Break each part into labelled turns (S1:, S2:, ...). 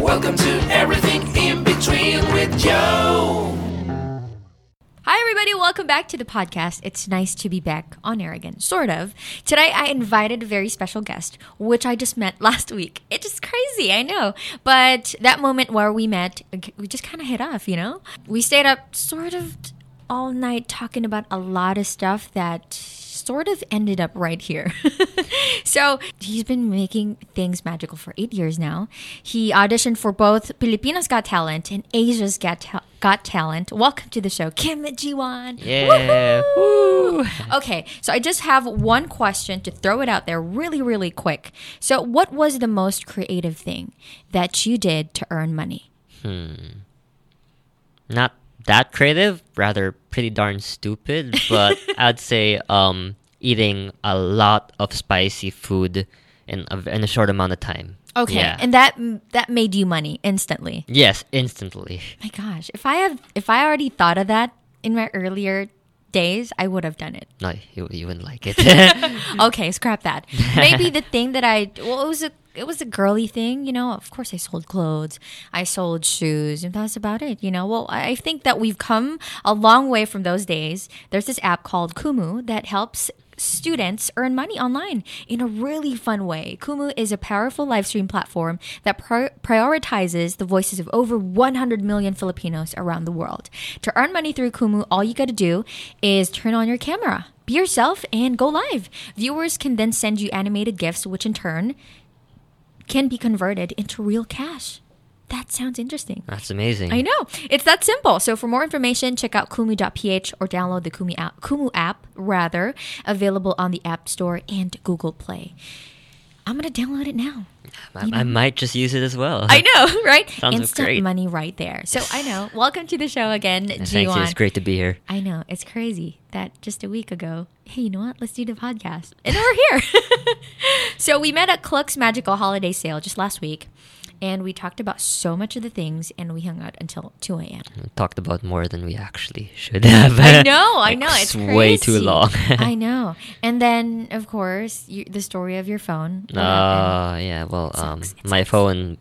S1: Welcome to Everything in Between with Joe.
S2: Hi, everybody. Welcome back to the podcast. It's nice to be back on air again, sort of. Today, I invited a very special guest, which I just met last week. It's just crazy, I know. But that moment where we met, we just kind of hit off, you know? We stayed up sort of all night talking about a lot of stuff that sort of ended up right here. so he's been making things magical for eight years now. He auditioned for both Pilipinas Got Talent and Asia's Got, Ta- Got Talent. Welcome to the show, Kim Jiwon.
S3: Yeah. Woo.
S2: Okay, so I just have one question to throw it out there really, really quick. So, what was the most creative thing that you did to earn money? Hmm.
S3: Not that creative, rather pretty darn stupid, but I'd say um, eating a lot of spicy food in a, in a short amount of time.
S2: Okay,
S3: Yeah.
S2: and that that made you money instantly.
S3: yes, instantly.
S2: My gosh, if I have if I already thought of that in my earlier days, I would have done it.
S3: No, you, you wouldn't like it.
S2: Okay, scrap that. Maybe the thing that I well, it was a it was a girly thing, you know. Of course, I sold clothes, I sold shoes, and that's about it, you know. Well, I think that we've come a long way from those days. There's this app called Kumu that helps students earn money online in a really fun way. Kumu is a powerful live stream platform that pri- prioritizes the voices of over 100 million Filipinos around the world. To earn money through Kumu, all you got to do is turn on your camera, be yourself, and go live. Viewers can then send you animated gifts, which in turn can be converted into real cash. That sounds interesting.
S3: That's amazing.
S2: I know. It's that simple. So for more information, check out kumu.ph or download the Kumu app, Kumu app rather, available on the App Store and Google Play. I'm going to download it now.
S3: I, I might just use it as well.
S2: I know, right?
S3: Sounds
S2: Instant
S3: great.
S2: money right there. So I know. Welcome to the show again,
S3: Thank you. It's great to be here.
S2: I know. It's crazy that just a week ago, hey, you know what? Let's do the podcast. And then we're here. so we met at Klook's Magical Holiday Sale just last week. And we talked about so much of the things, and we hung out until 2 a.m.
S3: Talked about more than we actually should have.
S2: I know, I know. It's
S3: way too long.
S2: I know. And then, of course, you, the story of your phone. Happened?
S3: Uh, yeah. Well, um, my phone,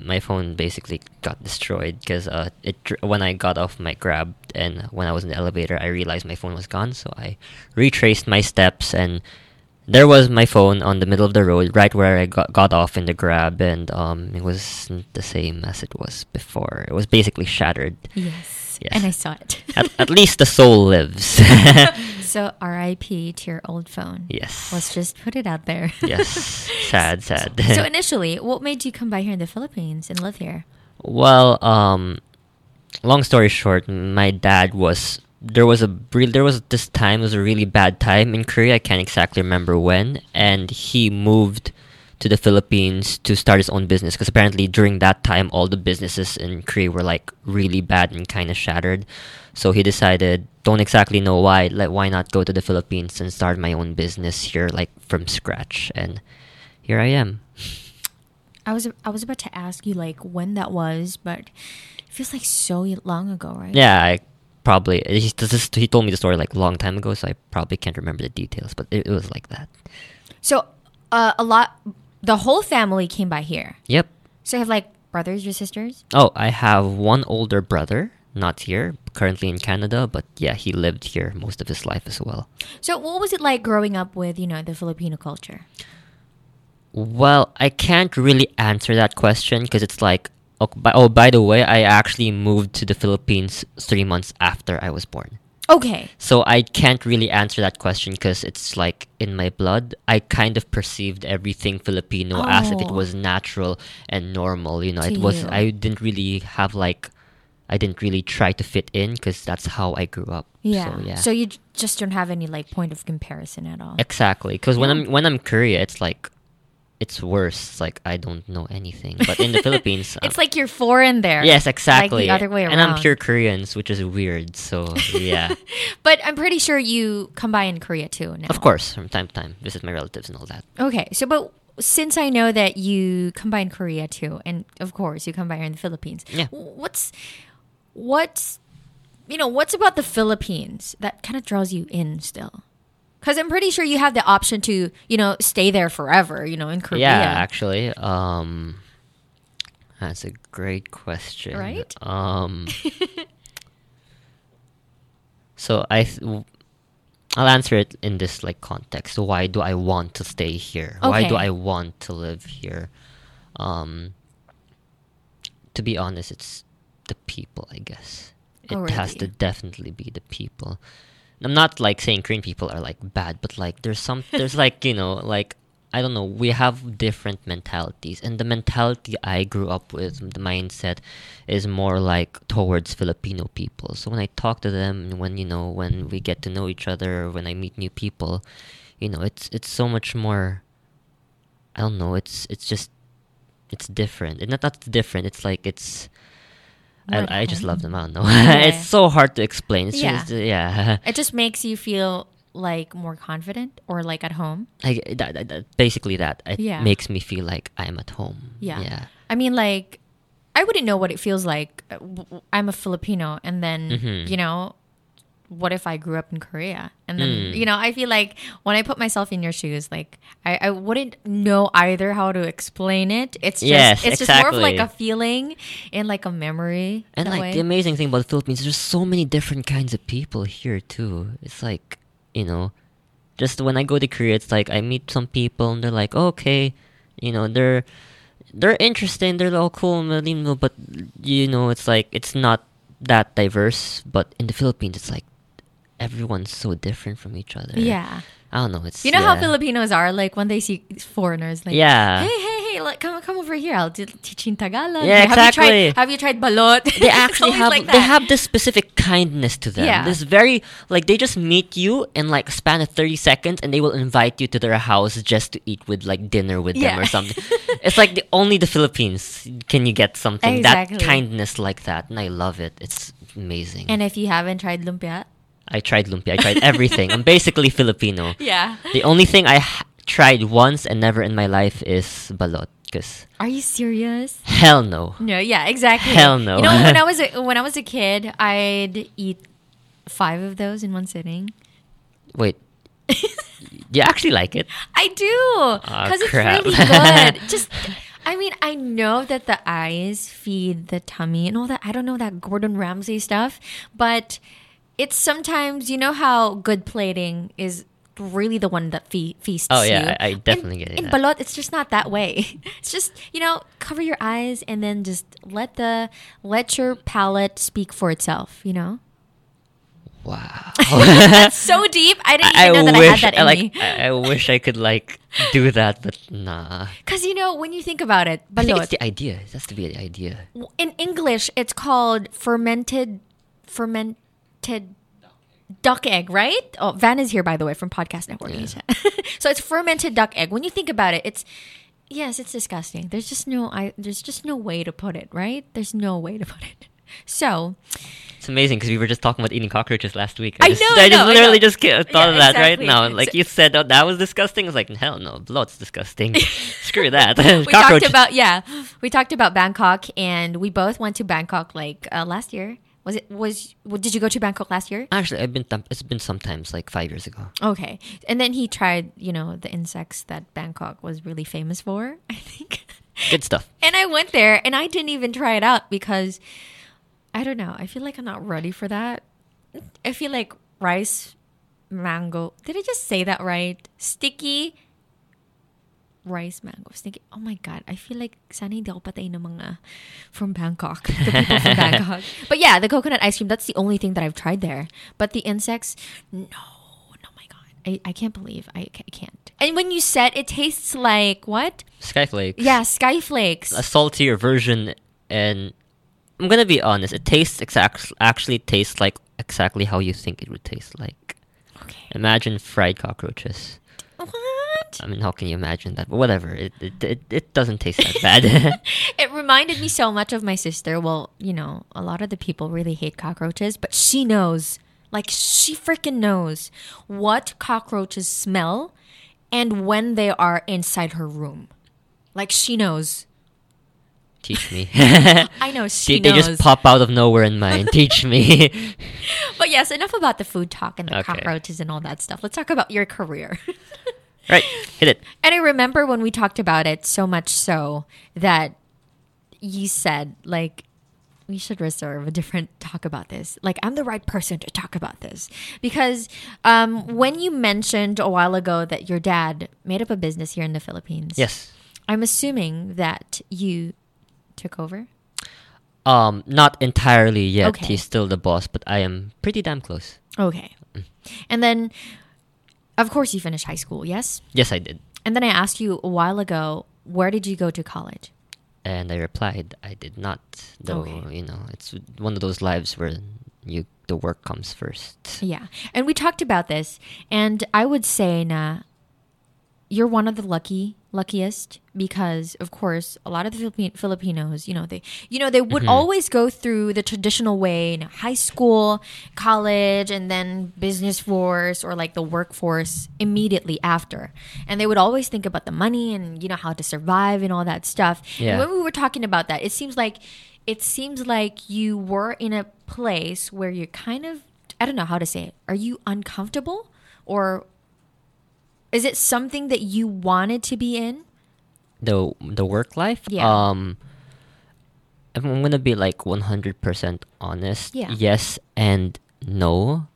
S3: my phone basically got destroyed because uh, it when I got off my grab and when I was in the elevator, I realized my phone was gone. So I retraced my steps and there was my phone on the middle of the road, right where I got got off in the grab, and um, it wasn't the same as it was before. It was basically shattered.
S2: yes.
S3: Yes.
S2: And I saw it.
S3: at, at least the soul lives.
S2: so, RIP to your old phone.
S3: yes.
S2: Let's just put it out there.
S3: yes. Sad. Sad.
S2: so, initially, what made you come by here in the Philippines and live here?
S3: Well, um, long story short, my dad was there was a re- there was this time it was a really bad time in Korea. I can't exactly remember when, and he moved to the Philippines to start his own business because apparently during that time all the businesses in Korea were like really bad and kind of shattered. So he decided, don't exactly know why, like why not go to the Philippines and start my own business here, like from scratch, and here I am.
S2: I was I was about to ask you like when that was, but it feels like so long ago, right?
S3: Yeah, I probably he, this is- he told me the story like a long time ago, so I probably can't remember the details, but it, it was like that.
S2: So, uh, a lot, the whole family came by here.
S3: Yep.
S2: So you have like brothers or sisters?
S3: Oh, I have one older brother, not here, currently in Canada, but yeah, he lived here most of his life as well.
S2: So what was it like growing up with you know the Filipino culture?
S3: Well, I can't really answer that question because it's like, oh by, oh, by the way, I actually moved to the Philippines three months after I was born.
S2: Okay,
S3: So I can't really answer that question because it's like in my blood. I kind of perceived everything Filipino as if it
S2: Oh.
S3: was natural and normal. You know,
S2: To
S3: it was.
S2: you.
S3: I didn't really have like, I didn't really try to fit in because that's how I grew up.
S2: yeah.
S3: So yeah.
S2: So you just don't have any like point of comparison at all.
S3: exactly. Because when I'm when I'm Korea, it's like, it's worse. Like I don't know anything. But in the Philippines,
S2: It's
S3: um,
S2: like you're foreign there.
S3: yes, exactly.
S2: Like the other way around.
S3: And I'm pure Koreans, which is weird. So yeah.
S2: But I'm pretty sure you come by in Korea too now.
S3: Of course, from time to time, visit my relatives and all that.
S2: Okay, so but since I know that you come by in Korea too, and of course you come by here in the Philippines.
S3: Yeah.
S2: What's what's you know what's about the Philippines that kind of draws you in still? Because I'm pretty sure you have the option to, you know, stay there forever, you know, in Korea.
S3: Yeah, actually, um, that's a great question.
S2: Right?
S3: Um, so I, th- I'll answer it in this like context. Why do I want to stay here? Why do I want to live here? Um, to be honest, it's the people. I guess it
S2: Oh,
S3: has to definitely be the people. I'm not like saying Korean people are like bad, but like there's some there's like you know like I don't know we have different mentalities, and the mentality I grew up with, the mindset, is more like towards Filipino people. So when I talk to them, and when you know when we get to know each other, when I meet new people, you know it's it's so much more. I don't know. It's it's just it's different. It's not that's different. It's like it's. I, I just love them. I don't know.
S2: Yeah.
S3: it's so hard to explain. It's
S2: Yeah.
S3: just yeah.
S2: It just makes you feel like more confident or like at home.
S3: I, that, that, that- basically that it
S2: Yeah.
S3: makes me feel like I'm at home.
S2: Yeah.
S3: Yeah.
S2: I mean, like, I wouldn't know what it feels like. Uh, I'm a Filipino, and then,
S3: Mhm.
S2: you know, what if I grew up in Korea? And then,
S3: Mm.
S2: you know, I feel like when I put myself in your shoes, like, I, I wouldn't know either how to explain it. It's just,
S3: Yes,
S2: it's just more of like a feeling and like a memory.
S3: And like
S2: way.
S3: the amazing thing about the Philippines, there's so many different kinds of people here too. It's like, you know, just when I go to Korea, it's like I meet some people and they're like, oh, okay, you know, they're they're interesting, they're all cool, but you know, it's like it's not that diverse. But in the Philippines, it's like everyone's so different from each other.
S2: yeah.
S3: I don't know. It's
S2: You know how. Filipinos are, like, when they see foreigners, like,
S3: Yeah.
S2: hey, hey, hey, like, come, come over here. I'll teach you in Tagalog.
S3: Yeah,
S2: have You
S3: exactly.
S2: tried, have you tried balut?
S3: they actually have
S2: like
S3: they have this specific kindness to them.
S2: Yeah.
S3: This very like they just meet you in like a span of thirty seconds and they will invite you to their house just to eat with like dinner with them or something. it's like the only the Philippines can you get something
S2: Exactly.
S3: that kindness like that, and I love it. It's amazing.
S2: And if you haven't tried lumpia,
S3: I tried lumpia. I tried everything. I'm basically Filipino.
S2: yeah.
S3: The only thing I ha- tried once and never in my life is balut. Cause
S2: Are you serious?
S3: hell no.
S2: No, yeah, exactly.
S3: Hell no.
S2: You know, when I was a, when I was a kid, I'd eat five of those in one sitting.
S3: Wait. you actually like it?
S2: I do because it's really good. Just, I mean, I know that the eyes feed the tummy and all that. I don't know that Gordon Ramsay stuff, but it's sometimes you know how good plating is really the one that fe- feasts
S3: Oh, yeah,
S2: you.
S3: I- I definitely
S2: in,
S3: get
S2: it
S3: in
S2: balut. It's just not that way. It's just you know cover your eyes and then just let the let your palate speak for itself. You know,
S3: Wow.
S2: that's so deep. I didn't
S3: I,
S2: even know that
S3: wish
S2: I had that in
S3: like
S2: me.
S3: I, I wish I could like do that, but nah.
S2: Because you know when you think about it,
S3: I think
S2: balut.
S3: it's the idea. It has to be the idea.
S2: in English, it's called fermented fermented duck egg, right? Oh, Van is here by the way from Podcast Network.
S3: Yeah.
S2: so it's fermented duck egg. When you think about it, it's yes, it's disgusting. There's just no I there's just no way to put it, right? There's no way to put it. So,
S3: It's amazing because we were just talking about eating cockroaches last week.
S2: I
S3: just,
S2: know,
S3: I
S2: I
S3: just
S2: know, I
S3: literally
S2: know.
S3: just thought
S2: Yeah,
S3: of that
S2: exactly.
S3: right now. Like
S2: So-
S3: you said, oh, that was disgusting. I was like, hell no, blood's disgusting. Screw that.
S2: we talked about yeah, we talked about Bangkok and we both went to Bangkok like uh, last year. Was it was did you go to Bangkok last year?
S3: Actually, I've been. It's been sometimes like five years ago.
S2: Okay. And then he tried, you know, the insects that Bangkok was really famous for, I think.
S3: Good stuff.
S2: and I went there and I didn't even try it out because I don't know. I feel like I'm not ready for that. I feel like rice, mango. Did I just say that right? Sticky rice mango sticky. Oh my god, I feel like sana hindi ako patayin ng mga from Bangkok, the people from Bangkok. But yeah, the coconut ice cream. That's the only thing that I've tried there. But the insects, no, no, my god, I, I can't believe I, I can't. And when you said it tastes like what?
S3: Skyflakes.
S2: Yeah, sky flakes.
S3: a saltier version and I'm gonna be honest, it tastes exact actually tastes like exactly how you think it would taste like.
S2: Okay.
S3: Imagine fried cockroaches. I mean, how can you imagine that? But whatever, it it, it, it doesn't taste that bad.
S2: It reminded me so much of my sister. Well, you know, a lot of the people really hate cockroaches, but she knows, like, she freaking knows what cockroaches smell and when they are inside her room. Like, she knows.
S3: Teach me.
S2: I know she
S3: they, they just pop out of nowhere in mine. Teach me.
S2: But yes, enough about the food talk and the
S3: Okay.
S2: cockroaches and all that stuff. Let's talk about your career.
S3: Right. Hit it.
S2: and I remember when we talked about it so much so that you said like we should reserve a different talk about this. Like I'm the right person to talk about this because um, when you mentioned a while ago that your dad made up a business here in the Philippines,
S3: Yes.
S2: I'm assuming that you took over.
S3: Um, not entirely yet.
S2: Okay.
S3: He's still the boss, but I am pretty damn close.
S2: Okay, and then of course you finished high school, yes.
S3: Yes, I did.
S2: And then I asked you a while ago, where did you go to college?
S3: And I replied, I did not. Though,
S2: Okay.
S3: you know, it's one of those lives where you the work comes first.
S2: Yeah. And we talked about this and I would say na you're one of the lucky luckiest because of course a lot of the Filipinos, you know, they you know, they would mm-hmm. always go through the traditional way, you know, high school, college and then business force or like the workforce immediately after. And they would always think about the money and you know how to survive and all that stuff.
S3: Yeah.
S2: And when we were talking about that, it seems like it seems like you were in a place where you're kind of I don't know how to say it. Are you uncomfortable or is it something that you wanted to be in?
S3: The the work life.
S2: Yeah.
S3: Um, I'm gonna be like 100% honest.
S2: Yeah.
S3: Yes and no.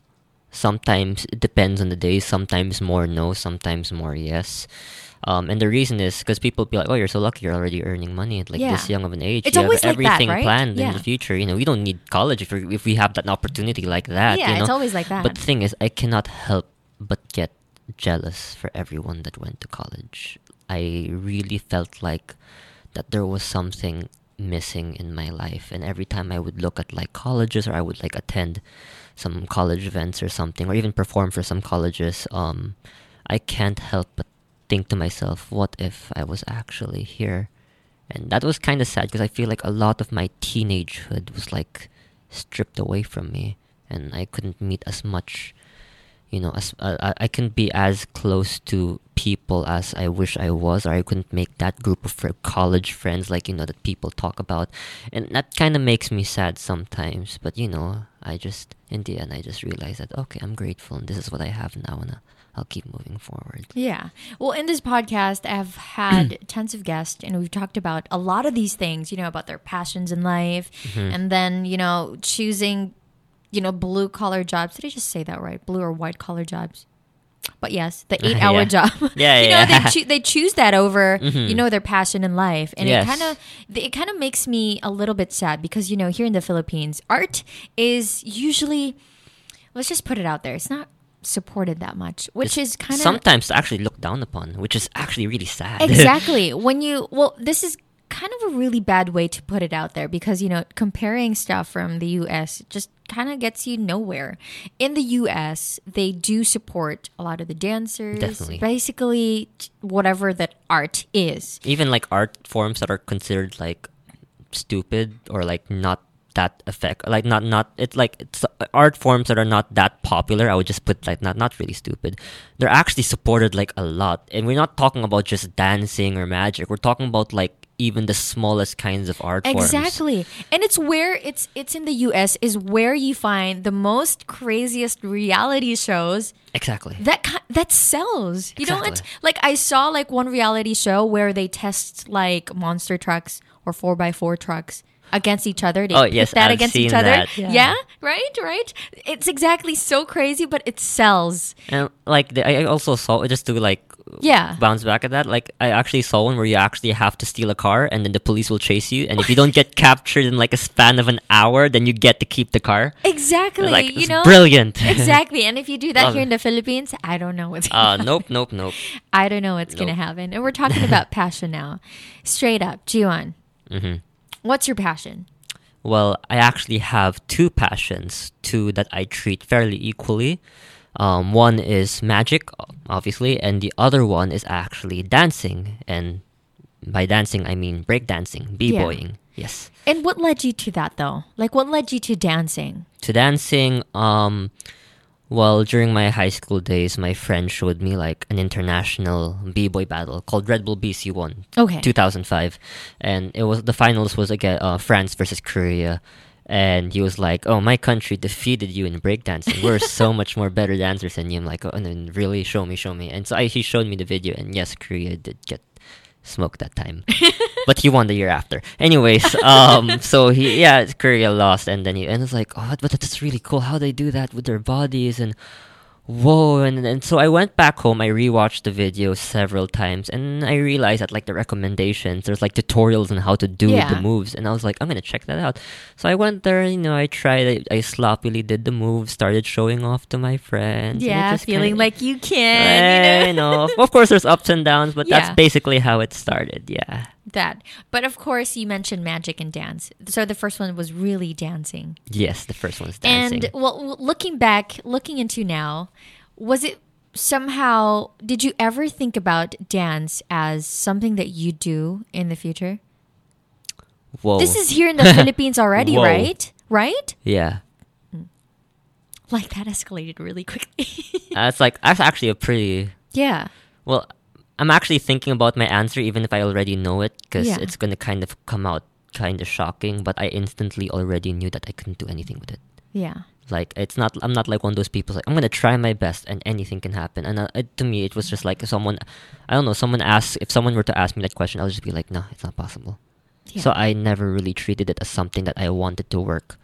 S3: Sometimes it depends on the day. Sometimes more no. Sometimes more yes. Um, and the reason is because people be like, "Oh, you're so lucky. You're already earning money at like this young of an age.
S2: It's
S3: you
S2: always
S3: have
S2: like that,
S3: everything
S2: right?
S3: planned in the future. You know, we don't need college if we if we have that opportunity like that.
S2: yeah,
S3: you know?
S2: it's always like that.
S3: But the thing is, I cannot help but get jealous for everyone that went to college. I really felt like that there was something missing in my life, and every time I would look at like colleges or I would like attend some college events or something, or even perform for some colleges, um, I can't help but think to myself, what if I was actually here? And that was kind of sad because I feel like a lot of my teenagehood was like stripped away from me, and I couldn't meet as much. You know, as uh, I I couldn't be as close to people as I wish I was, or I couldn't make that group of college friends like you know that people talk about, and that kind of makes me sad sometimes. But you know, I just in the end I just realized that okay, I'm grateful, and this is what I have now, and uh, I'll keep moving forward.
S2: Yeah. Well, in this podcast, I've had tons of guests and we've talked about a lot of these things, you know, about their passions in life
S3: Mm-hmm.
S2: and then, you know, choosing, you know, blue collar jobs. Did I just say that right? Blue or white collar jobs? But yes, the eight hour
S3: Yeah.
S2: job.
S3: Yeah,
S2: you
S3: yeah.
S2: know, they, choo- they choose that over, you
S3: Mhm.
S2: know, their passion in life. And
S3: Yes.
S2: it kind of, it kind of makes me a little bit sad because, you know, here in the Philippines, art is usually, let's just put it out there. It's not supported that much, which is kind of
S3: sometimes actually looked down upon, which is actually really sad.
S2: exactly when you well this is kind of a really bad way to put it out there because you know comparing stuff from the US just kind of gets you nowhere. In the US, they do support a lot of the dancers,
S3: Definitely.
S2: basically whatever that art is.
S3: even like art forms that are considered like stupid or like not that effect like not not it's like it's uh, art forms that are not that popular i would just put like not not really stupid they're actually supported like a lot and we're not talking about just dancing or magic we're talking about like even the smallest kinds of art forms
S2: Exactly. And it's where it's it's in the US is where you find the most craziest reality shows
S3: exactly
S2: that that sells. You know what? Like I saw like one reality show where they test like monster trucks or four x four trucks against each other. They
S3: Oh, yes,
S2: that
S3: I've
S2: against each other.
S3: that.
S2: Yeah.
S3: Yeah.
S2: right, right. It's exactly so crazy, but it sells.
S3: and like the, i I also saw just to like
S2: Yeah.
S3: bounce back at that like i actually saw one where you actually have to steal a car and then the police will chase you and if you don't get captured in like a span of an hour then you get to keep the car
S2: Exactly.
S3: like
S2: you
S3: it's
S2: know.
S3: brilliant
S2: exactly. And if you do that
S3: Love
S2: here
S3: it.
S2: in the Philippines, I don't know what's
S3: uh nope nope nope
S2: I don't know what's gonna happen. And we're talking about passion now. Straight up, Jiwon.
S3: hmm
S2: What's your passion?
S3: well i actually have two passions two that i treat fairly equally um, one is magic obviously and the other one is actually dancing and by dancing i mean breakdancing b-boying yes
S2: And what led you to that though? Like what led you to dancing?
S3: to dancing um Well, during my high school days, my friend showed me like an international b-boy battle called Red Bull BC One,
S2: Okay.
S3: 2005, and it was the finals was again uh, France versus Korea, and he was like, "Oh, my country defeated you in breakdancing. We're so much more better dancers than you." I'm like, "Oh, and then really show me, show me." And so I, he showed me the video, and yes, Korea did get smoked that time, but he won the year after. Anyways, um, so he yeah, Korea lost, and then he and it's like, oh, but that's really cool how they do that with their bodies and whoa and, and so i went back home i rewatched the video several times and i realized that like the recommendations there's like tutorials on how to do
S2: Yeah.
S3: the moves and i was like i'm gonna check that out so i went there you know i tried i, I sloppily did the moves started showing off to my friends
S2: yeah,
S3: just
S2: feeling
S3: kinda-
S2: like you can.
S3: you know of- of course there's ups and downs but
S2: Yeah.
S3: that's basically how it started yeah
S2: that. But of course, you mentioned magic and dance. So the first one was really dancing.
S3: yes the first one was dancing
S2: And well, looking back, looking into now, was it somehow? Did you ever think about dance as something that you do in the future?
S3: whoa
S2: This is here in the Philippines already,
S3: Whoa.
S2: right? Right?
S3: yeah
S2: Like that escalated really quickly.
S3: Uh, that's like that's actually a pretty
S2: yeah.
S3: Well, I'm actually thinking about my answer, even if I already know it, because
S2: Yeah.
S3: it's gonna kind of come out kind of shocking. But I instantly already knew that I couldn't do anything with it.
S2: Yeah.
S3: Like it's not. I'm not like one of those people. Like I'm gonna try my best, and anything can happen. And uh, it, to me, it was just like someone, I don't know, someone asks if someone were to ask me that question, I'll just be like, no, it's not possible.
S2: Yeah.
S3: So I never really treated it as something that I wanted to work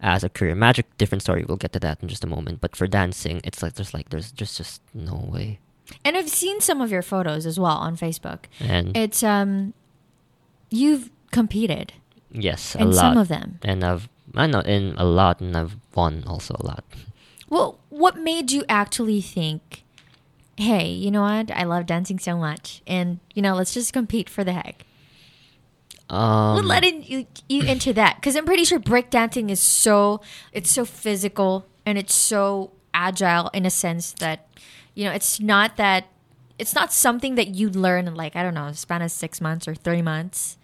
S3: as a career. Magic, different story. We'll get to that in just a moment. But for dancing, it's like there's like there's just just no way.
S2: And I've seen some of your photos as well on Facebook.
S3: And
S2: It's um, you've competed
S3: yes, a
S2: in
S3: lot.
S2: some of them.
S3: and I've I know in a lot, and I've won also a lot.
S2: Well, what made you actually think, hey, you know what? I love dancing so much, and you know, let's just compete for the heck.
S3: Um,
S2: what led in, you, you into that? Because I'm pretty sure breakdancing is so it's so physical and it's so agile in a sense that you know it's not that it's not something that you learn in like I don't know a span of six months or three months.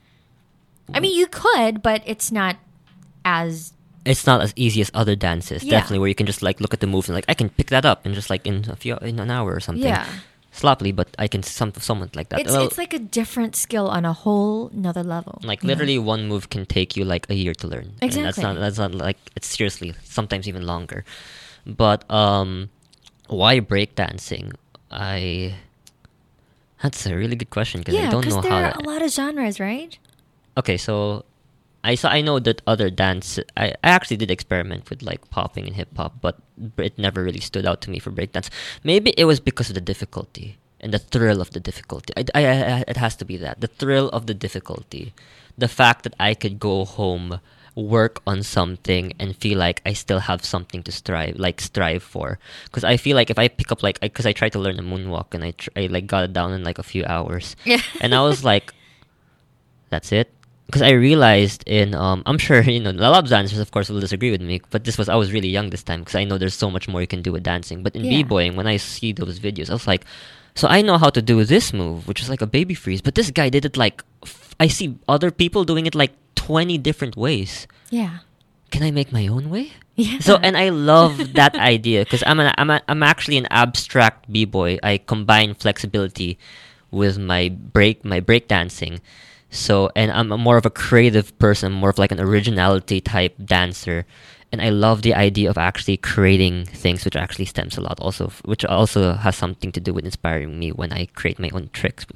S2: I mean, you could, but it's not as
S3: it's not as easy as other dances,
S2: Yeah.
S3: definitely, where you can just like look at the moves and like I can pick that up and just like in a few in an hour or something.
S2: yeah.
S3: sloppily, but I can some someone like that.
S2: It's
S3: well,
S2: it's like a different skill on a whole another level.
S3: like literally one move can take you like a year to learn. And that's
S2: Exactly.
S3: not that's not like it's seriously sometimes even longer. But um why breakdancing? I that's a really good question because
S2: Yeah,
S3: I don't
S2: because
S3: know
S2: there
S3: how
S2: are
S3: to-
S2: a lot of genres, right?
S3: okay so i saw i know that other dance I, I actually did experiment with like popping and hip hop but it never really stood out to me for breakdance maybe it was because of the difficulty and the thrill of the difficulty I, I, I- it has to be that the thrill of the difficulty the fact that i could go home work on something and feel like i still have something to strive like strive for because i feel like if i pick up like because I, tried to learn a moonwalk and I, tr- I like got it down in like a few hours
S2: Yeah.
S3: and i was like that's it because I realized in um I'm sure you know a lot of dancers of course will disagree with me but this was I was really young this time because I know there's so much more you can do with dancing but in
S2: Yeah.
S3: b-boying when I see those videos I was like so I know how to do this move which is like a baby freeze but this guy did it like f- I see other people doing it like 20 different ways
S2: Yeah.
S3: can I make my own way
S2: Yeah.
S3: so and I love that idea because I'm an I'm a, I'm actually an abstract b boy. I combine flexibility with my break my break dancing. So and I'm a more of a creative person, more of like an originality type dancer. And I love the idea of actually creating things, which actually stems a lot also, which also has something to do with inspiring me when I create my own tricks.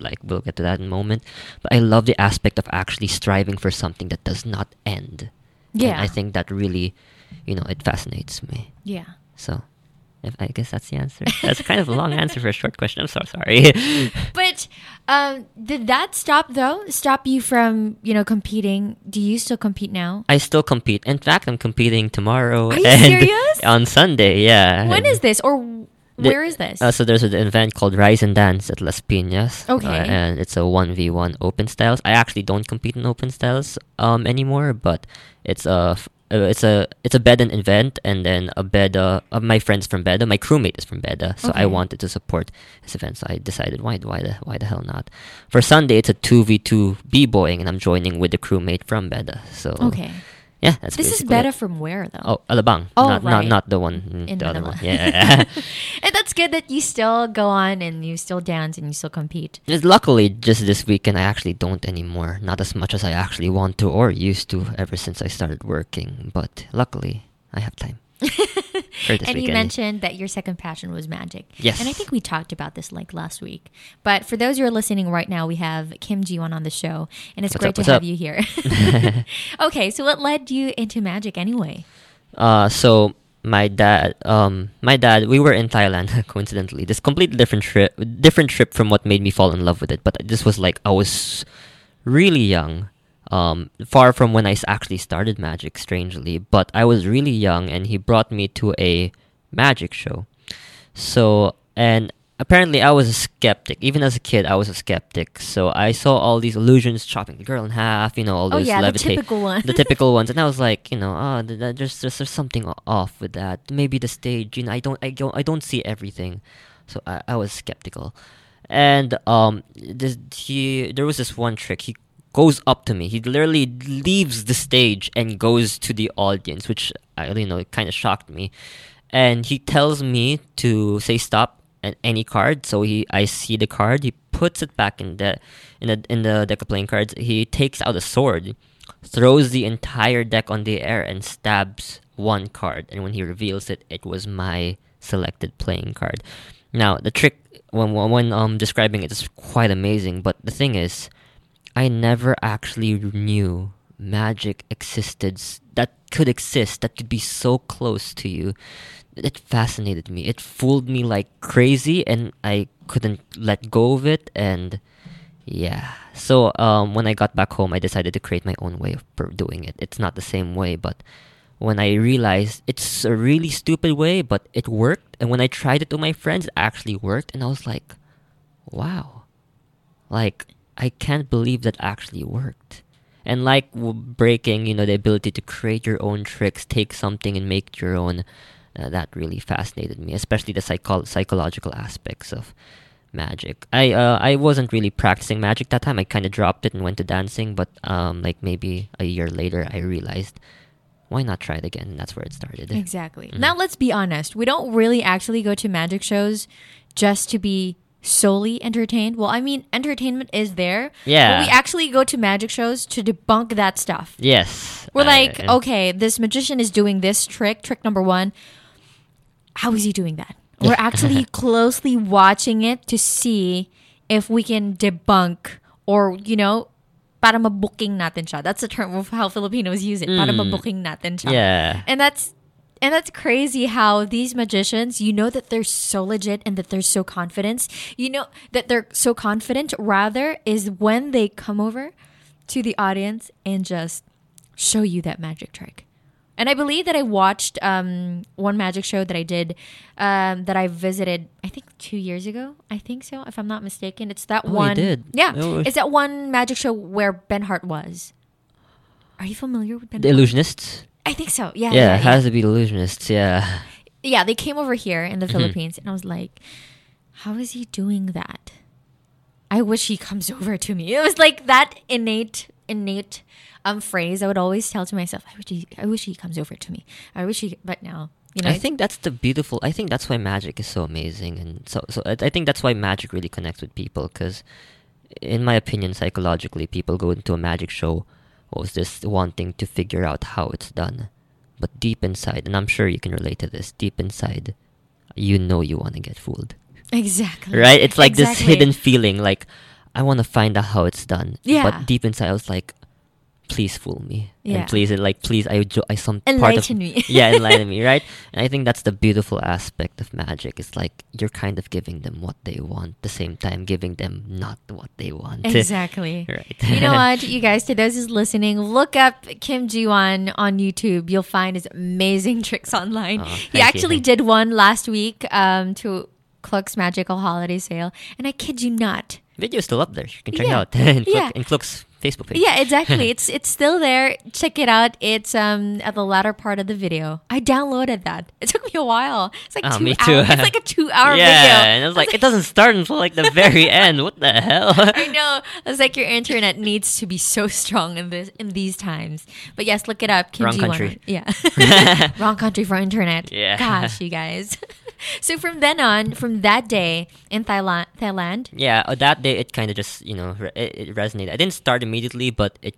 S3: Like we'll get to that in a moment. But I love the aspect of actually striving for something that does not end. And
S2: Yeah.
S3: I think that really, you know, it fascinates me.
S2: yeah.
S3: So, if, I guess that's the answer. That's kind of a long answer for a short question. I'm so sorry.
S2: But um, did that stop though? Stop you from you know competing? Do you still compete now?
S3: I still compete. In fact, I'm competing tomorrow.
S2: Are you
S3: and
S2: serious?
S3: On Sunday, yeah.
S2: When
S3: And-
S2: is this, or where is this?
S3: Uh, so there's an event called Rise and Dance at Las Piñas.
S2: Okay.
S3: uh, and it's a 1v1 open styles. I actually don't compete in open styles um anymore, but it's a f- uh, it's a it's a Bedan event and then a Beda uh, my friends from Beda, my crewmate is from Beda, so I wanted to support this event, so I decided why why the why the hell not. For Sunday it's a 2v2 b-boying and I'm joining with the crewmate from Beda. So
S2: okay.
S3: Yeah, that's
S2: This is better
S3: it.
S2: from where though?
S3: Oh, Alabang.
S2: Oh,
S3: not, not
S2: right.
S3: not the one. mm,
S2: In
S3: the other one. Yeah.
S2: And that's good that you still go on and you still dance and you still compete.
S3: It's luckily just this weekend I actually don't anymore. Not as much as I actually want to or used to ever since I started working. But luckily I have time.
S2: And you mentioned that your second passion was magic.
S3: Yes.
S2: And I think we talked about this like last week. But for those who are listening right now, we have Kim Ji-won on the show, and it's
S3: What's
S2: great
S3: up,
S2: to have
S3: up?
S2: you here. okay, so what led you into magic anyway?
S3: Uh, so my dad, um, my dad, we were in Thailand coincidentally. This completely different trip, different trip from what made me fall in love with it. But this was like I was really young, um, far from when I actually started magic. Strangely, but I was really young, and he brought me to a magic show. So and apparently I was a skeptic. Even as a kid, I was a skeptic. So I saw all these illusions chopping the girl in half. You know, all
S2: Oh
S3: those
S2: yeah, the
S3: levitate
S2: typical one.
S3: the typical ones, and I was like, you know, oh, th- th- there's, there's there's something off with that. Maybe the stage, you know, I don't I don't I don't see everything, so I, I was skeptical, and um, this he there was this one trick. He goes up to me. He literally leaves the stage and goes to the audience, which I you know it kind of shocked me, and he tells me to say stop at any card. So he I see the card. He puts it back in the in the in the deck of playing cards. He takes out a sword throws the entire deck on the air and stabs one card. And when he reveals it, it was my selected playing card. Now the trick when when, um describing it is quite amazing, but the thing is, I never actually knew magic existed that could exist that could be so close to you. It fascinated me. It fooled me like crazy, and I couldn't let go of it. And yeah. So um, when I got back home, I decided to create my own way of doing it. It's not the same way, but when I realized it's a really stupid way, but it worked, and when I tried it with my friends, it actually worked, and I was like, wow, like I can't believe that actually worked. And like breaking, you know, the ability to create your own tricks, take something and make your own, uh, that really fascinated me, especially the psycho- psychological aspects of magic. I uh, I wasn't really practicing magic that time. I kind of dropped it and went to dancing, but um, like maybe a year later, I realized why not try it again? And that's where it started.
S2: Exactly.
S3: Mm-hmm.
S2: Now let's be honest. We don't really actually go to magic shows just to be solely entertained. Well, I mean, entertainment is there.
S3: Yeah.
S2: But we actually go to magic shows to debunk that stuff.
S3: Yes,
S2: We're like, okay, this magician is doing this trick, trick number one. How is he doing that? We're actually closely watching it to see if we can debunk or, you know, para mabuking natin siya. That's the term of how Filipinos use it. Para mabuking natin siya.
S3: Mm. Yeah.
S2: And that's and that's crazy how these magicians, you know that they're so legit and that they're so confident. You know that they're so confident rather is when they come over to the audience and just show you that magic trick. And I believe that I watched um, one magic show that I did um, that I visited, I think two years ago. I think so, if I'm not mistaken. It's that
S3: Oh,
S2: one.
S3: did?
S2: Yeah,
S3: Oh.
S2: it's that one magic show where Ben Hart was. Are you familiar with Ben?
S3: The
S2: Hart?
S3: illusionists.
S2: I think so. Yeah,
S3: Yeah, it has to be illusionists. Yeah.
S2: yeah, they came over here in the
S3: Mm-hmm.
S2: Philippines, and I was like, "How is he doing that?" I wish he comes over to me. It was like that innate, innate um phrase I would always tell to myself. I wish he, I wish he comes over to me. I wish he, but now you know.
S3: I think that's the beautiful. I think that's why magic is so amazing, and so so. I I think that's why magic really connects with people. Because, in my opinion, psychologically, people go into a magic show, was just wanting to figure out how it's done, but deep inside, and I'm sure you can relate to this. Deep inside, you know you want to get fooled,
S2: exactly
S3: right? It's like this hidden feeling, like I want to find out how it's done.
S2: Yeah.
S3: But deep inside, I was like, please fool me,
S2: Yeah.
S3: and please, like, please, I, jo- I some part of
S2: Enlighten me.
S3: yeah, enlighten me, right? And I think that's the beautiful aspect of magic. It's like you're kind of giving them what they want, at the same time giving them not what they want.
S2: Exactly.
S3: right.
S2: you know what, you guys, to those who's listening, look up Kim Ji-won on YouTube. You'll find his amazing tricks online.
S3: Oh,
S2: he
S3: thank you.
S2: actually did one last week um, to Klook's Magical Holiday Sale. And I kid you not,
S3: Video's still up there. You can check
S2: Yeah.
S3: it out. in, Klook,
S2: Yeah.
S3: in Klook's Facebook page.
S2: Yeah, exactly. it's it's still there. Check it out. It's um at the latter part of the video. I downloaded that. It took me a while. It's like
S3: Oh,
S2: two
S3: me too.
S2: It's like a two hour
S3: yeah,
S2: video.
S3: and I was like, it doesn't start until like the very end. What the hell?
S2: I know. I was like, your internet needs to be so strong in this in these times. But yes, look it up. Kim
S3: Wrong
S2: Ji-won.
S3: country.
S2: Yeah, wrong country for internet.
S3: Yeah.
S2: Gosh, you guys. so from then on, from that day in Thailand, Thailand.
S3: yeah, uh, that day it kind of just you know re- it, it resonated. I didn't start immediately, but it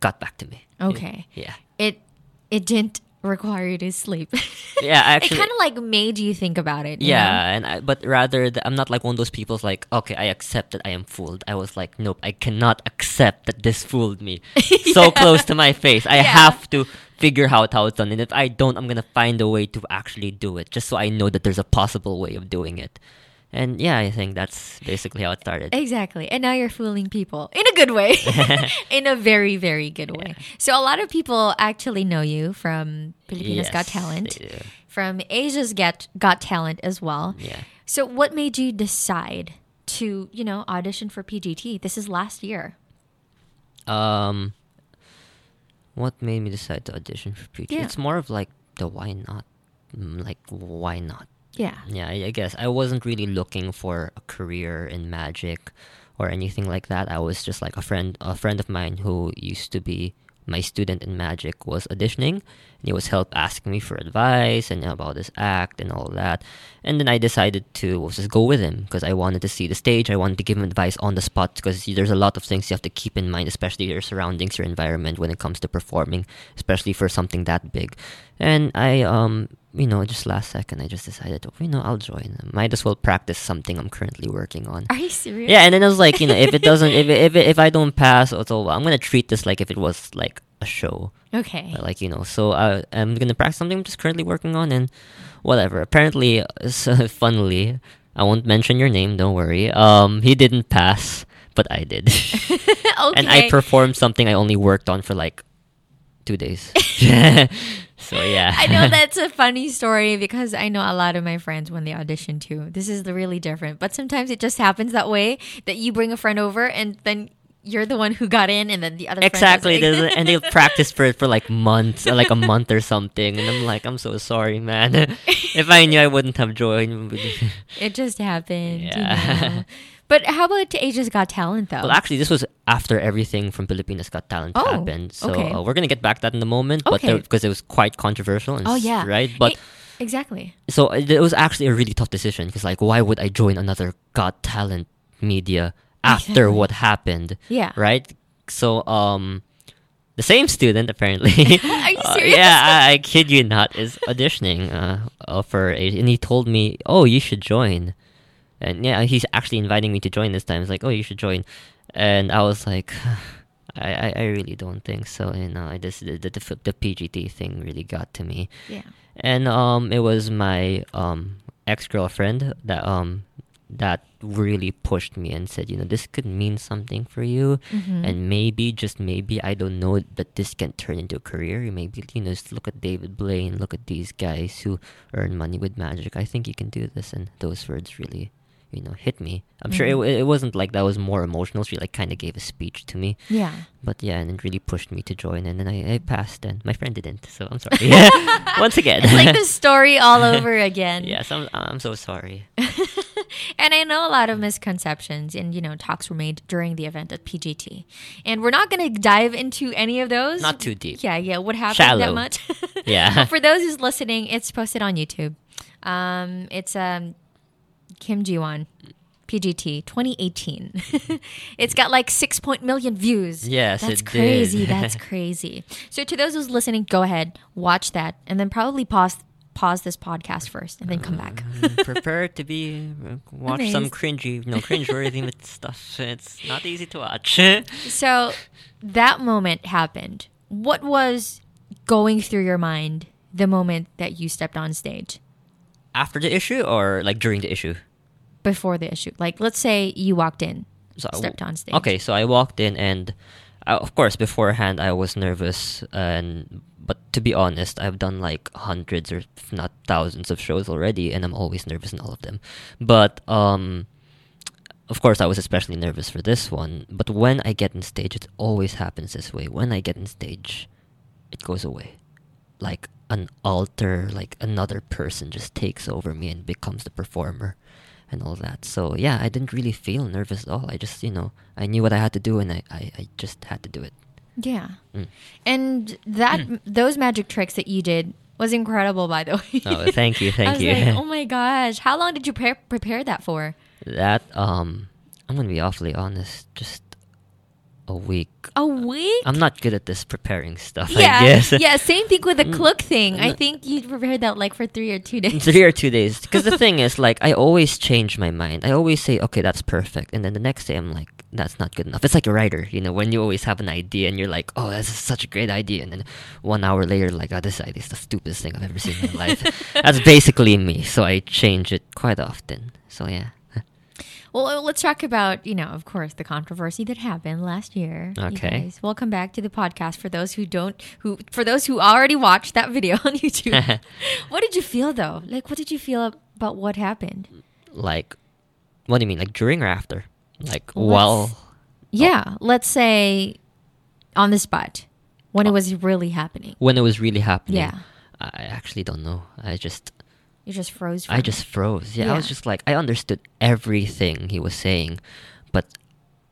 S3: got back to me.
S2: Okay.
S3: Yeah,
S2: It it didn't require you to sleep.
S3: yeah. Actually,
S2: it kind of like made you think about it. you know?
S3: Yeah, and I, but rather, th- I'm not like one of those people who's like, okay, I accept that I am fooled. I was like, nope, I cannot accept that this fooled me. So close to my face. I
S2: Yeah.
S3: have to figure out how it's done. And if I don't, I'm gonna find a way to actually do it, just so I know that there's a possible way of doing it. And yeah, I think that's basically how it started.
S2: Exactly. And now you're fooling people in a good way. in a very, very good way. So a lot of people actually know you from Pilipinas Got Talent, from Asia's Get Got Talent as well.
S3: Yeah.
S2: So what made you decide to, you know, audition for PGT? This is last year.
S3: Um, what made me decide to audition for PG?
S2: Yeah.
S3: It's more of like the why not, Mm, like why not.
S2: Yeah.
S3: Yeah, I, I guess I wasn't really looking for a career in magic or anything like that. I was just like a friend, a friend of mine who used to be my student in magic was auditioning, and he was help asking me for advice and about this act and all that. And then I decided to well, just go with him because I wanted to see the stage. I wanted to give him advice on the spot because there's a lot of things you have to keep in mind, especially your surroundings, your environment when it comes to performing, especially for something that big. And I um you know, just last second, I just decided, you know, I'll join. Might as well practice something I'm currently working on.
S2: Are you serious?
S3: Yeah, and then I was like, you know, if it doesn't, if it, if it, if I don't pass, it's all. I'm gonna treat this like if it was like a show,
S2: Okay.
S3: like you know. So I, I'm gonna practice something I'm just currently working on, and whatever. Apparently, so, funnily, I won't mention your name. Don't worry. Um, he didn't pass, but I did,
S2: okay.
S3: and I performed something I only worked on for like two days. so yeah,
S2: I know that's a funny story because I know a lot of my friends when they audition too. This is really different, but sometimes it just happens that way that you bring a friend over and then you're the one who got in, and then the other
S3: Exactly, there's- and they'll practice for it for like months, like a month or something. And I'm like, I'm so sorry, man. if I knew, I wouldn't have joined.
S2: it just happened. you
S3: Yeah.
S2: know. But how about Asia's Got Talent though?
S3: well, actually, this was after everything from Pilipinas Got Talent
S2: Oh,
S3: happened. So
S2: okay.
S3: uh, we're gonna get back to that in a moment, but
S2: Okay.
S3: because it was quite controversial. And
S2: oh yeah,
S3: right. But
S2: Eh, exactly.
S3: so it it was actually a really tough decision because like, why would I join another Got Talent media after
S2: Exactly.
S3: what happened?
S2: Yeah.
S3: Right. So um. The same student, apparently.
S2: Are you
S3: Uh,
S2: serious?
S3: yeah, I, I kid you not, is auditioning uh, uh, for a, and he told me, "Oh, you should join." And yeah, he's actually inviting me to join this time. He's like, "Oh, you should join," and I was like, "I, I, really don't think so." You know, I just the, the the the PGT thing really got to me,
S2: Yeah.
S3: and um, it was my um ex girlfriend that um that really pushed me and said, you know, this could mean something for you,
S2: Mm-hmm.
S3: and maybe just maybe I don't know that this can turn into a career. Maybe you know, just look at David Blaine, look at these guys who earn money with magic. I think you can do this, and those words really. You know, hit me. I'm sure
S2: Mm-hmm.
S3: it, it wasn't like that was more emotional. She like kind of gave a speech to me,
S2: Yeah.
S3: but yeah, and it really pushed me to join. And then I, I passed, and my friend didn't. So I'm sorry. Once again,
S2: It's like the story all over again.
S3: yes, I'm, I'm so sorry.
S2: And I know a lot of misconceptions and, you know, talks were made during the event at PGT. And we're not going to dive into any of those.
S3: Not too deep.
S2: Yeah, yeah. What happened
S3: Shallow.
S2: that much?
S3: Yeah.
S2: But for those who's listening, it's posted on YouTube. Um, it's um, Kim Ji-won, PGT 2018. it's got like 6 point million views.
S3: Yes,
S2: That's crazy. That's crazy. So to those who's listening, go ahead, watch that, and then probably pause pause this podcast first and then come back.
S3: Prepare to be uh, watch some
S2: Amazed.
S3: cringy, no cringe-worthy stuff. It's not easy to watch.
S2: So that moment happened. What was going through your mind the moment that you stepped on stage
S3: After the issue or like during the issue?
S2: before the issue? Like, let's say you walked in,
S3: So
S2: stepped on stage.
S3: Okay, so I walked in and, uh, of course, beforehand I was nervous and. But to be honest, I've done like hundreds or if not thousands of shows already, and I'm always nervous in all of them. But um, of course, I was especially nervous for this one. But when I get on stage, it always happens this way. When I get on stage, it goes away. Like an alter, like another person just takes over me and becomes the performer and all that. So yeah, I didn't really feel nervous at all. I just, you know, I knew what I had to do and I, I, I just had to do it.
S2: Yeah.
S3: Mm.
S2: And that those magic tricks that you did was incredible, by the way.
S3: Oh, thank you, thank you.
S2: like, oh my gosh, how long did you pre- prepare that for?
S3: that um I'm gonna be awfully honest, just a week.
S2: A week?
S3: I'm not good at this preparing stuff,
S2: yeah,
S3: I guess.
S2: yeah. Same thing with the
S3: Mm.
S2: Klook thing. I think you prepared that like for three or two days.
S3: three or two days. Because the thing is, like, I always change my mind. I always say, okay, that's perfect, and then the next day I'm like, that's not good enough. It's like a writer, you know, when you always have an idea and you're like, oh, this is such a great idea, and then one hour later, like, oh, this idea is the stupidest thing I've ever seen in my life. That's basically me. So I change it quite often. So yeah.
S2: Well, uh, let's talk about, you know, of course, the controversy that happened last year.
S3: Okay.
S2: guys, welcome back to the podcast for those who don't who for those who already watched that video on YouTube. what did you feel though? Like what did you feel about what happened?
S3: Like, what do you mean? Like during or after? Like
S2: Let's-
S3: while?
S2: Yeah, let's say on the spot when it oh. was really happening.
S3: When it was really happening?
S2: Yeah.
S3: I actually don't know. I just
S2: You just froze.
S3: I just froze. Yeah, I was just like, I understood everything he was saying, but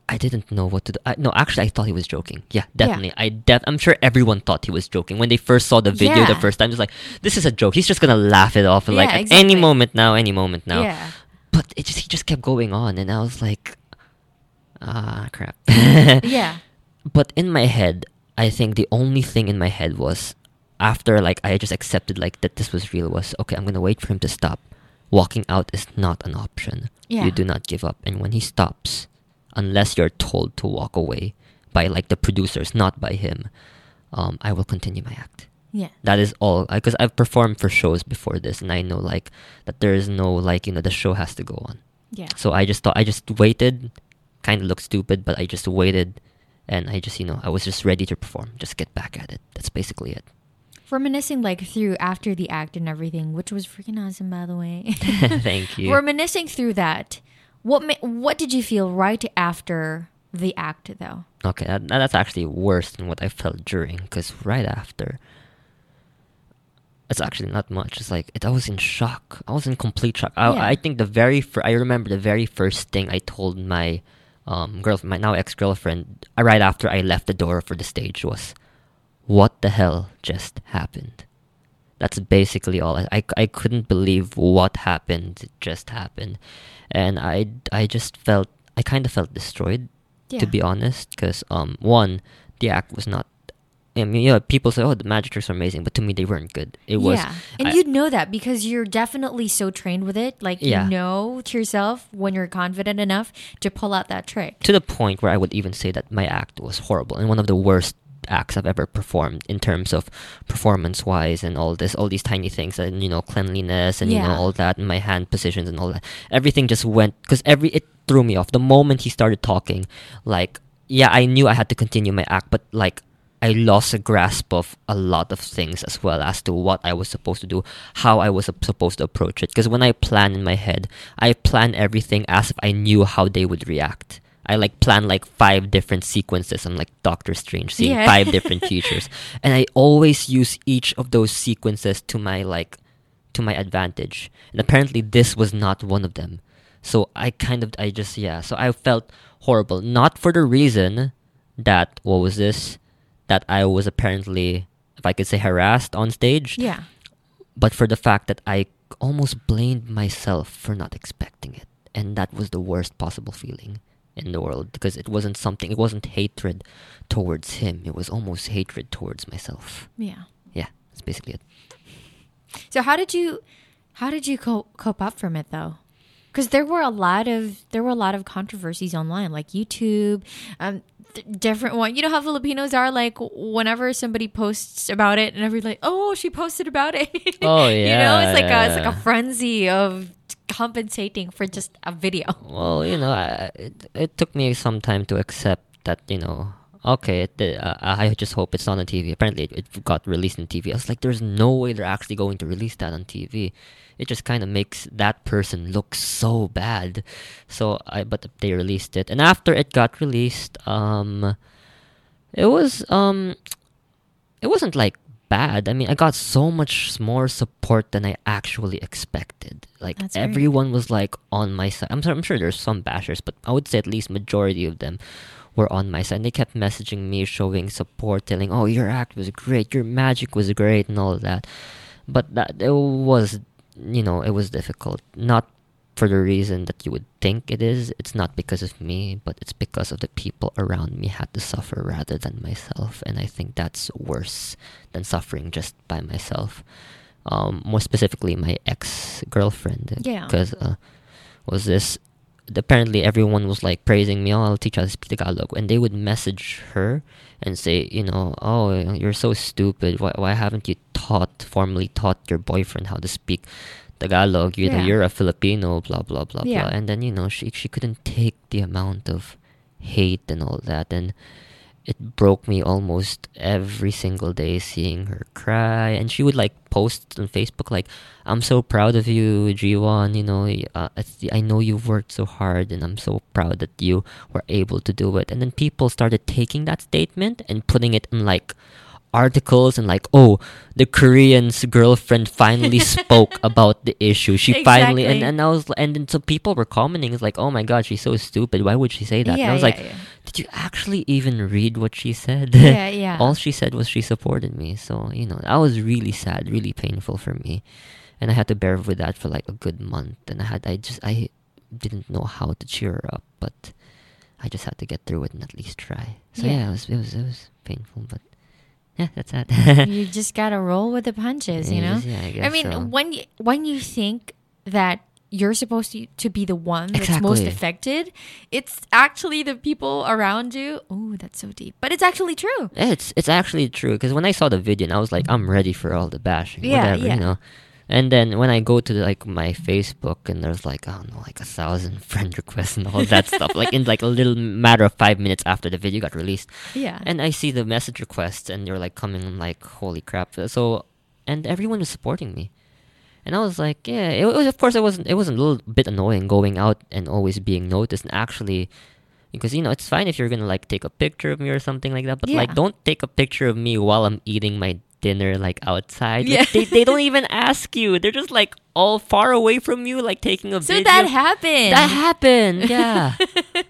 S3: I didn't know what to do. I, no, actually, I thought he was joking. Yeah, definitely. I def- I'm sure everyone thought he was joking when they first saw the video the first time. Just like, this is a joke. He's just gonna laugh it off. Like
S2: Yeah,
S3: at any moment now, any moment now.
S2: Yeah.
S3: But it just he just kept going on, and I was like, ah, crap.
S2: Yeah.
S3: But in my head, I think the only thing in my head was after like I just accepted like that this was real was okay, I'm gonna wait for him to stop. Walking out is not an option.
S2: Yeah.
S3: You do not give up. And when he stops, unless you're told to walk away by like the producers, not by him, um, I will continue my act.
S2: Yeah.
S3: That is all. Because I've performed for shows before this, and I know like that there is no like you know the show has to go on.
S2: Yeah.
S3: So I just thought I just waited, kind of looked stupid, but I just waited, and I just you know I was just ready to perform, just get back at it. That's basically it.
S2: Reminiscing like through after the act and everything, which was freaking awesome by the way.
S3: Thank you.
S2: Reminiscing through that, what ma- what did you feel right after the act though?
S3: Okay, that, that's actually worse than what I felt during, because right after, it's actually not much. It's like it, I was in shock. I was in complete shock. I,
S2: Yeah.
S3: I think the very fir- I remember the very first thing I told my um, girlfriend, my now ex girlfriend, right after I left the door for the stage was, "What the hell just happened?" That's basically all. I, I, I couldn't believe what happened. Just happened, and I I just felt I kind of felt destroyed
S2: Yeah.
S3: to be honest, because um, one, the act was not. I mean, you know, people say, "Oh, the magic tricks are amazing," but to me, they weren't good. It was.
S2: yeah, and
S3: I-
S2: you'd know that because you're definitely so trained with it. Like
S3: Yeah.
S2: you know to yourself when you're confident enough to pull out that trick.
S3: to the point where I would even say that my act was horrible and one of the worst acts I've ever performed in terms of performance wise and all this all these tiny things and you know cleanliness and you know all that and my hand positions and all that everything just went because every it threw me off the moment he started talking like yeah I knew I had to continue my act but like I lost a grasp of a lot of things as well as to what I was supposed to do, how I was supposed to approach it. Because when I plan in my head, I plan everything as if I knew how they would react. I like plan like five different sequences. I'm like Doctor Strange, seeing
S2: Yeah.
S3: five different futures, and I always use each of those sequences to my like to my advantage. And apparently, this was not one of them. So I kind of I just yeah. So I felt horrible, not for the reason that what was this that I was apparently, if I could say, harassed on stage,
S2: Yeah,
S3: but for the fact that I almost blamed myself for not expecting it, and that was the worst possible feeling in the world because it wasn't something. It wasn't hatred towards him. It was almost hatred towards myself.
S2: yeah.
S3: Yeah, that's basically it.
S2: So how did you how did you co- cope up from it though? Because there were a lot of there were a lot of controversies online, like YouTube, um, th- different one. You know how Filipinos are like whenever somebody posts about it, and everybody's like, "Oh, she posted about it."
S3: Oh, yeah
S2: you know, it's like a it's like a frenzy of compensating for just a video.
S3: Well, you know, I, it it took me some time to accept that you know okay, it, uh, I just hope it's not on TV. Apparently, it, it got released on TV. I was like, there's no way they're actually going to release that on TV. It just kind of makes that person look so bad. So I, but they released it, and after it got released, um, it was um, it wasn't like bad. I mean, I got so much more support than I actually expected. Like
S2: That's very
S3: everyone was like on my side. I'm, sur- I'm sure there's some bashers, but I would say at least majority of them were on my side. And they kept messaging me, showing support, telling, "Oh, your act was great, your magic was great, and all of that." But that it was, you know, it was difficult. Not for the reason that you would think it is. It's not because of me, but it's because of the people around me had to suffer rather than myself. And I think that's worse than suffering just by myself. Um, more specifically, my ex girlfriend.
S2: Yeah.
S3: Because uh, was this apparently everyone was like praising me. Oh, I'll teach you how to speak Tagalog, and they would message her and say, you know, oh, you're so stupid. Why, why haven't you taught formally taught your boyfriend how to speak Tagalog? You know,
S2: Yeah.
S3: you're a Filipino. Blah blah blah
S2: Yeah.
S3: blah. And then you know, she she couldn't take the amount of hate and all that, and it broke me almost every single day seeing her cry and she would like post on facebook like i'm so proud of you Ji Won you know uh, i know you've worked so hard and i'm so proud that you were able to do it and then people started taking that statement and putting it in like articles and like oh the korean's girlfriend finally spoke about the issue she finally and,
S2: Exactly.
S3: and i was and then so people were commenting it's like oh my god she's so stupid why would she say that and i was
S2: yeah,
S3: like
S2: yeah.
S3: did you actually even read what she said?
S2: Yeah, yeah.
S3: All she said was she supported me. So, you know, that was really sad, really painful for me. And I had to bear with that for like a good month. And I had, I just, I didn't know how to cheer her up, but I just had to get through it and at least try. So,
S2: Yeah.
S3: yeah, it, was, it, was, it was painful, but yeah, that's that.
S2: you just gotta roll with the punches, you know.
S3: yeah, I
S2: I mean,
S3: so.
S2: when you, when you think that you're supposed to to be the one that's most affected, it's actually the people around you. Oh, that's so deep, but it's actually true.
S3: It's it's actually true because when I saw the video, and I was like, I'm ready for all the bashing,
S2: Yeah,
S3: whatever,
S2: yeah.
S3: you know. And then when I go to like my Facebook, and there's like I don't know, like a thousand friend requests and all that stuff, like in like a little matter of five minutes after the video got released,
S2: Yeah.
S3: and I see the message requests, and they're like coming, like holy crap! Uh, so, and everyone was supporting me, and I was like, yeah, it was of course it wasn't it was a little bit annoying going out and always being noticed, and actually because you know it's fine if you're gonna like take a picture of me or something like that but like don't take a picture of me while i'm eating my dinner like outside Like,
S2: Yeah.
S3: they, they don't even ask you they're just like all far away from you like taking a
S2: so
S3: video
S2: that happened.
S3: that happened yeah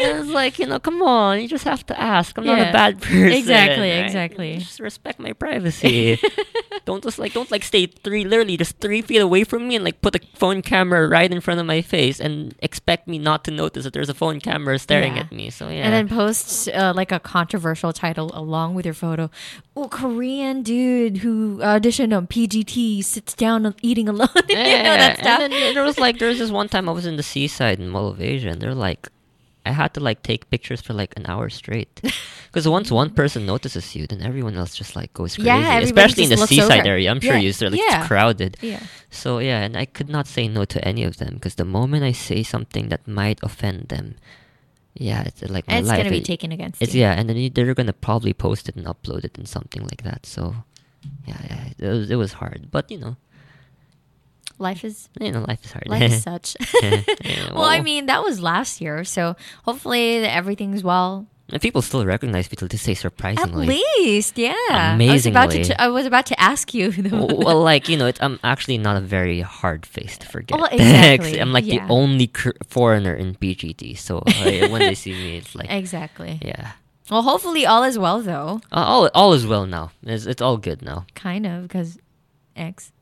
S3: it's like you know come on you just have to ask i'm not a bad person
S2: Exactly,
S3: right?
S2: exactly.
S3: just respect my privacy don't just like don't like stay three literally just three feet away from me and like put a phone camera right in front of my face and expect me not to notice that there's a phone camera staring
S2: Yeah.
S3: at me so yeah
S2: And then post uh, like a controversial title along with your photo. Oh, Korean dude who auditioned on PGT sits down eating alone. you know that stuff.
S3: And then there was like there was this one time I was in the seaside in Asia, and they're like, I had to like take pictures for like an hour straight, because once one person notices you, then everyone else just like goes crazy.
S2: Yeah,
S3: especially in the seaside
S2: over.
S3: area. I'm sure
S2: Yeah,
S3: you said like
S2: yeah.
S3: it's crowded.
S2: yeah.
S3: So yeah, and I could not say no to any of them because the moment I say something that might offend them, yeah, it's like my
S2: it's
S3: life.
S2: gonna be
S3: it-
S2: taken against
S3: It's
S2: you.
S3: yeah, and then you- they're gonna probably post it and upload it and something like that. So yeah, yeah it was it was hard, but you know,
S2: Life is
S3: you know, life is hard.
S2: life is such.
S3: Yeah,
S2: well, I mean, that was last year, so hopefully everything's well.
S3: And people still recognize people to say day,
S2: At least, yeah. I was about to.
S3: Amazingly.
S2: T- I was about to ask you.
S3: W- well, like you know, I'm actually not a very hard face to forget.
S2: Well, exactly,
S3: I'm like
S2: yeah.
S3: the only cr- foreigner in PGT, so uh, when they see me, it's like,
S2: exactly.
S3: yeah,
S2: Well, hopefully all is well though.
S3: uh, all all is well now. It's, it's all good now.
S2: Kind of because X.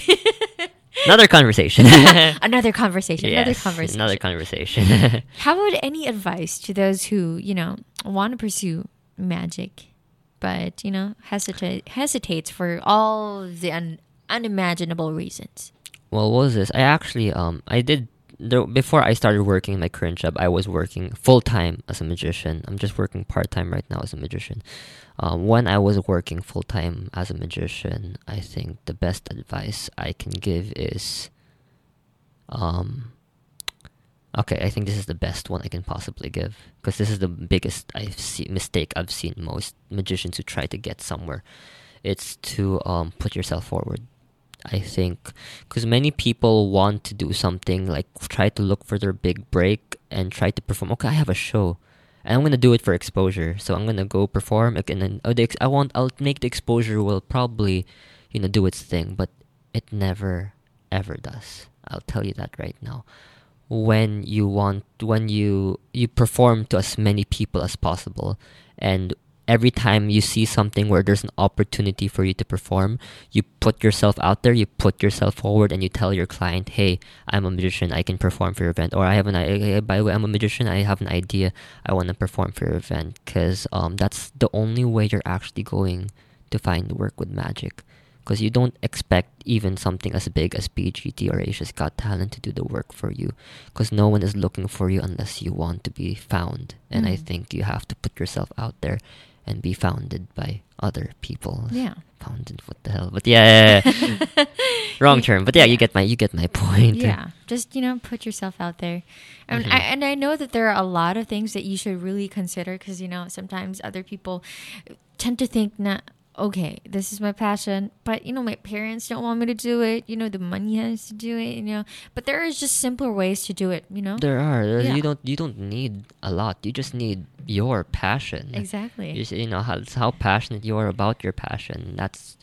S3: Another conversation.
S2: Another conversation. another conversation.
S3: Another conversation.
S2: How about any advice to those who you know want to pursue magic, but you know hesitate hesitates for all the un- unimaginable reasons?
S3: well, what was this? I actually um I did before I started working my current job. I was working full time as a magician. I'm just working part time right now as a magician. Um, when I was working full time as a magician, I think the best advice I can give is, um, Okay, I think this is the best one I can possibly give because this is the biggest I've seen mistake I've seen most magicians who try to get somewhere. It's to um put yourself forward. I think because many people want to do something like try to look for their big break and try to perform. Okay, I have a show, and I'm gonna do it for exposure. So I'm gonna go perform, and then oh, the I want I'll make the exposure will probably, you know, do its thing, but it never ever does. I'll tell you that right now. When you want when you you perform to as many people as possible, and every time you see something where there's an opportunity for you to perform, you put yourself out there, you put yourself forward, and you tell your client, "Hey, I'm a magician. I can perform for your event." Or I have an I, by the way, I'm a magician. I have an idea. I want to perform for your event because um, that's the only way you're actually going to find work with magic. Because you don't expect even something as big as PGT or Asia's Got Talent to do the work for you. Because no one is looking for you unless you want to be found. And I
S2: Mm.
S3: think you have to put yourself out there and be founded by other people.
S2: Yeah.
S3: Founded, what the hell? But yeah, yeah, yeah. wrong term. But yeah, you get my you get my point.
S2: Yeah, just you know, put yourself out there, and
S3: Mhm.
S2: I, and I know that there are a lot of things that you should really consider because you know sometimes other people tend to think that okay, this is my passion, but you know my parents don't want me to do it. You know the money has to do it. You know, but there is just simpler ways to do it. You know,
S3: There are. There-
S2: Yeah.
S3: You don't. You don't need a lot. You just need your passion.
S2: exactly.
S3: You, you know how how passionate you are about your passion. That's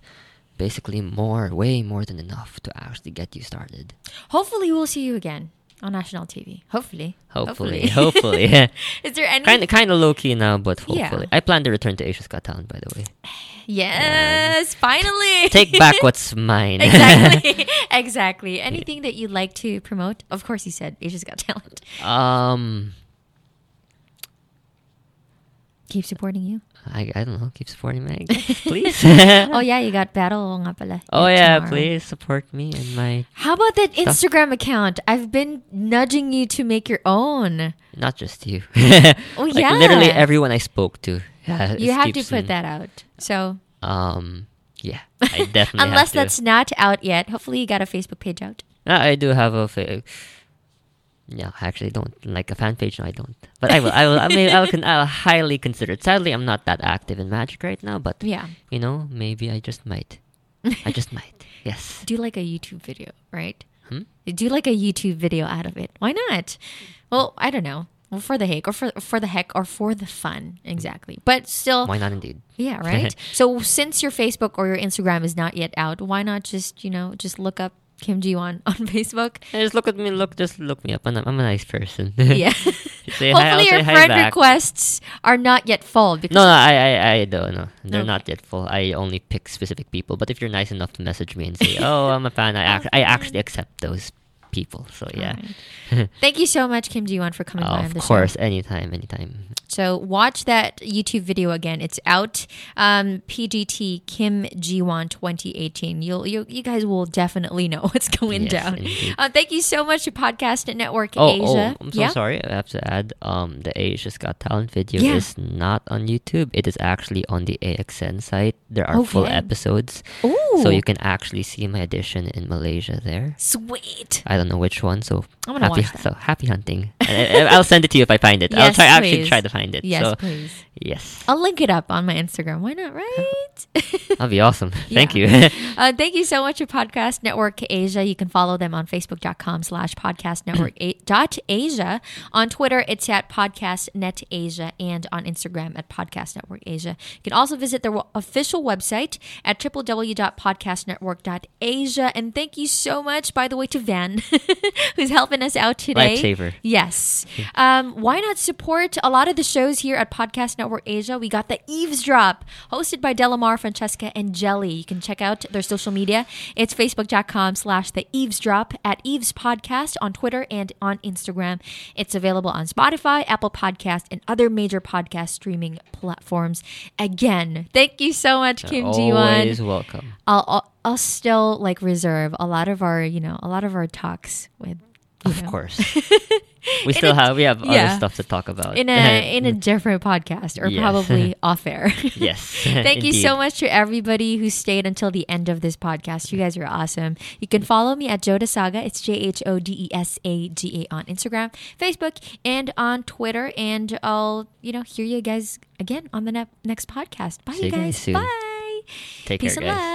S3: basically more, way more than enough to actually get you started.
S2: Hopefully, we'll see you again on national TV. Hopefully,
S3: Hopefully, hopefully.
S2: is there any?
S3: kind of kind of low key now, but
S2: Yeah.
S3: hopefully. I plan to return to Asia's Got Talent, by the way.
S2: yes, finally.
S3: Take back what's mine.
S2: exactly. exactly. Anything that you'd like to promote? Of course, you said Asia's Got Talent.
S3: um,
S2: Keep supporting you.
S3: I, I don't know. Keep supporting me, please.
S2: oh yeah, you got battle nga pala.
S3: Oh
S2: Yeah, tomorrow.
S3: please support me and my
S2: How about that
S3: Stuff.
S2: Instagram account? I've been nudging you to make your own.
S3: not just you.
S2: Oh,
S3: like
S2: yeah.
S3: literally everyone I spoke to. Yeah,
S2: You have to put that out. So
S3: Um, yeah, I definitely.
S2: unless that's not out yet, hopefully you got a Facebook page out.
S3: I do have a. Fa- no, I actually don't like a fan page. No, I don't. But I will. I will. I mean, I'll, con- I'll highly consider it. Sadly, I'm not that active in Magic right now. But
S2: Yeah.
S3: you know, maybe I just might. I just might. Yes.
S2: Do like a YouTube video, right?
S3: Hmm?
S2: Do like a YouTube video out of it. Why not? Well, I don't know. Well, for the heck, or for for the heck, or for the fun, exactly. But still,
S3: Why not? Indeed.
S2: Yeah, right. so since your Facebook or your Instagram is not yet out, why not just you know just look up Kim Ji Won on Facebook?
S3: Hey, just look at me. Look, just look me up. I'm, a- I'm a nice person.
S2: Yeah.
S3: Hi,
S2: Hopefully
S3: say
S2: your
S3: hi
S2: friend requests are not yet full because
S3: No, no, I, I, I don't know. They're
S2: Okay.
S3: not yet full. I only pick specific people. But if you're nice enough to message me and say, "Oh, I'm a fan," I, act- I actually accept those people. So yeah,
S2: Alright. Thank you so much, Kim Ji Won, for coming by on
S3: of course, anytime, anytime.
S2: So watch that YouTube video again. It's out. Um, PGT Kim Ji Won 2018. You'll you, you guys will definitely know what's going
S3: Yes,
S2: down. Uh, thank you so much to Podcast Network
S3: Oh,
S2: Asia.
S3: oh, I'm so
S2: yeah.
S3: sorry. I have to add, um, the Asia's Got Talent video
S2: Yeah.
S3: is not on YouTube. It is actually on the AXN site. There are full episodes,
S2: Ooh,
S3: so you can actually see my edition in Malaysia there.
S2: sweet.
S3: I don't know which one, so
S2: I'm gonna
S3: happy.
S2: watch that.
S3: So happy hunting. I, I- I'll send it to you if I find it. I'll
S2: Yes,
S3: try actually
S2: please.
S3: try to find it.
S2: Yes,
S3: so
S2: please.
S3: yes,
S2: I'll link it up on my Instagram. Why not, right?
S3: that'll be awesome. Thank you.
S2: uh, thank you so much to Podcast Network Asia. You can follow them on Facebook.com slash Podcast Network dot Asia. On Twitter, it's at Podcast Net Asia and on Instagram at Podcast Network Asia. You can also visit their official website at www.podcastnetwork.asia. And thank you so much, by the way, to Van, who's helping us out today.
S3: Lifesaver.
S2: Yes. Um, why not support a lot of the shows here at Podcast Network Asia? We got the Eavesdrop, hosted by Delamar, Francesca, and Jelly. You can check out their social media. It's facebook.com slash the Eavesdrop at Eaves Podcast on Twitter and on Instagram. It's available on Spotify, Apple Podcast, and other major podcast streaming platforms. Again, thank you so much, Kim Ji Won.
S3: Always welcome.
S2: I'll, I'll I'll still like reserve a lot of our you know a lot of our talks with you
S3: Of
S2: know,
S3: course. We still
S2: a-
S3: have we have
S2: yeah.
S3: other stuff to talk about.
S2: in a in a different podcast or
S3: Yes.
S2: probably off air.
S3: yes.
S2: Thank you so much to everybody who stayed until the end of this podcast. You guys are awesome. You can follow me at Joda Saga. It's J H O D E S A G A on Instagram, Facebook, and on Twitter. And I'll you know hear you guys again on the ne- next podcast. Bye,
S3: See you guys
S2: guys.
S3: soon.
S2: Bye.
S3: Take
S2: Peace
S3: care,
S2: and
S3: guys.
S2: love.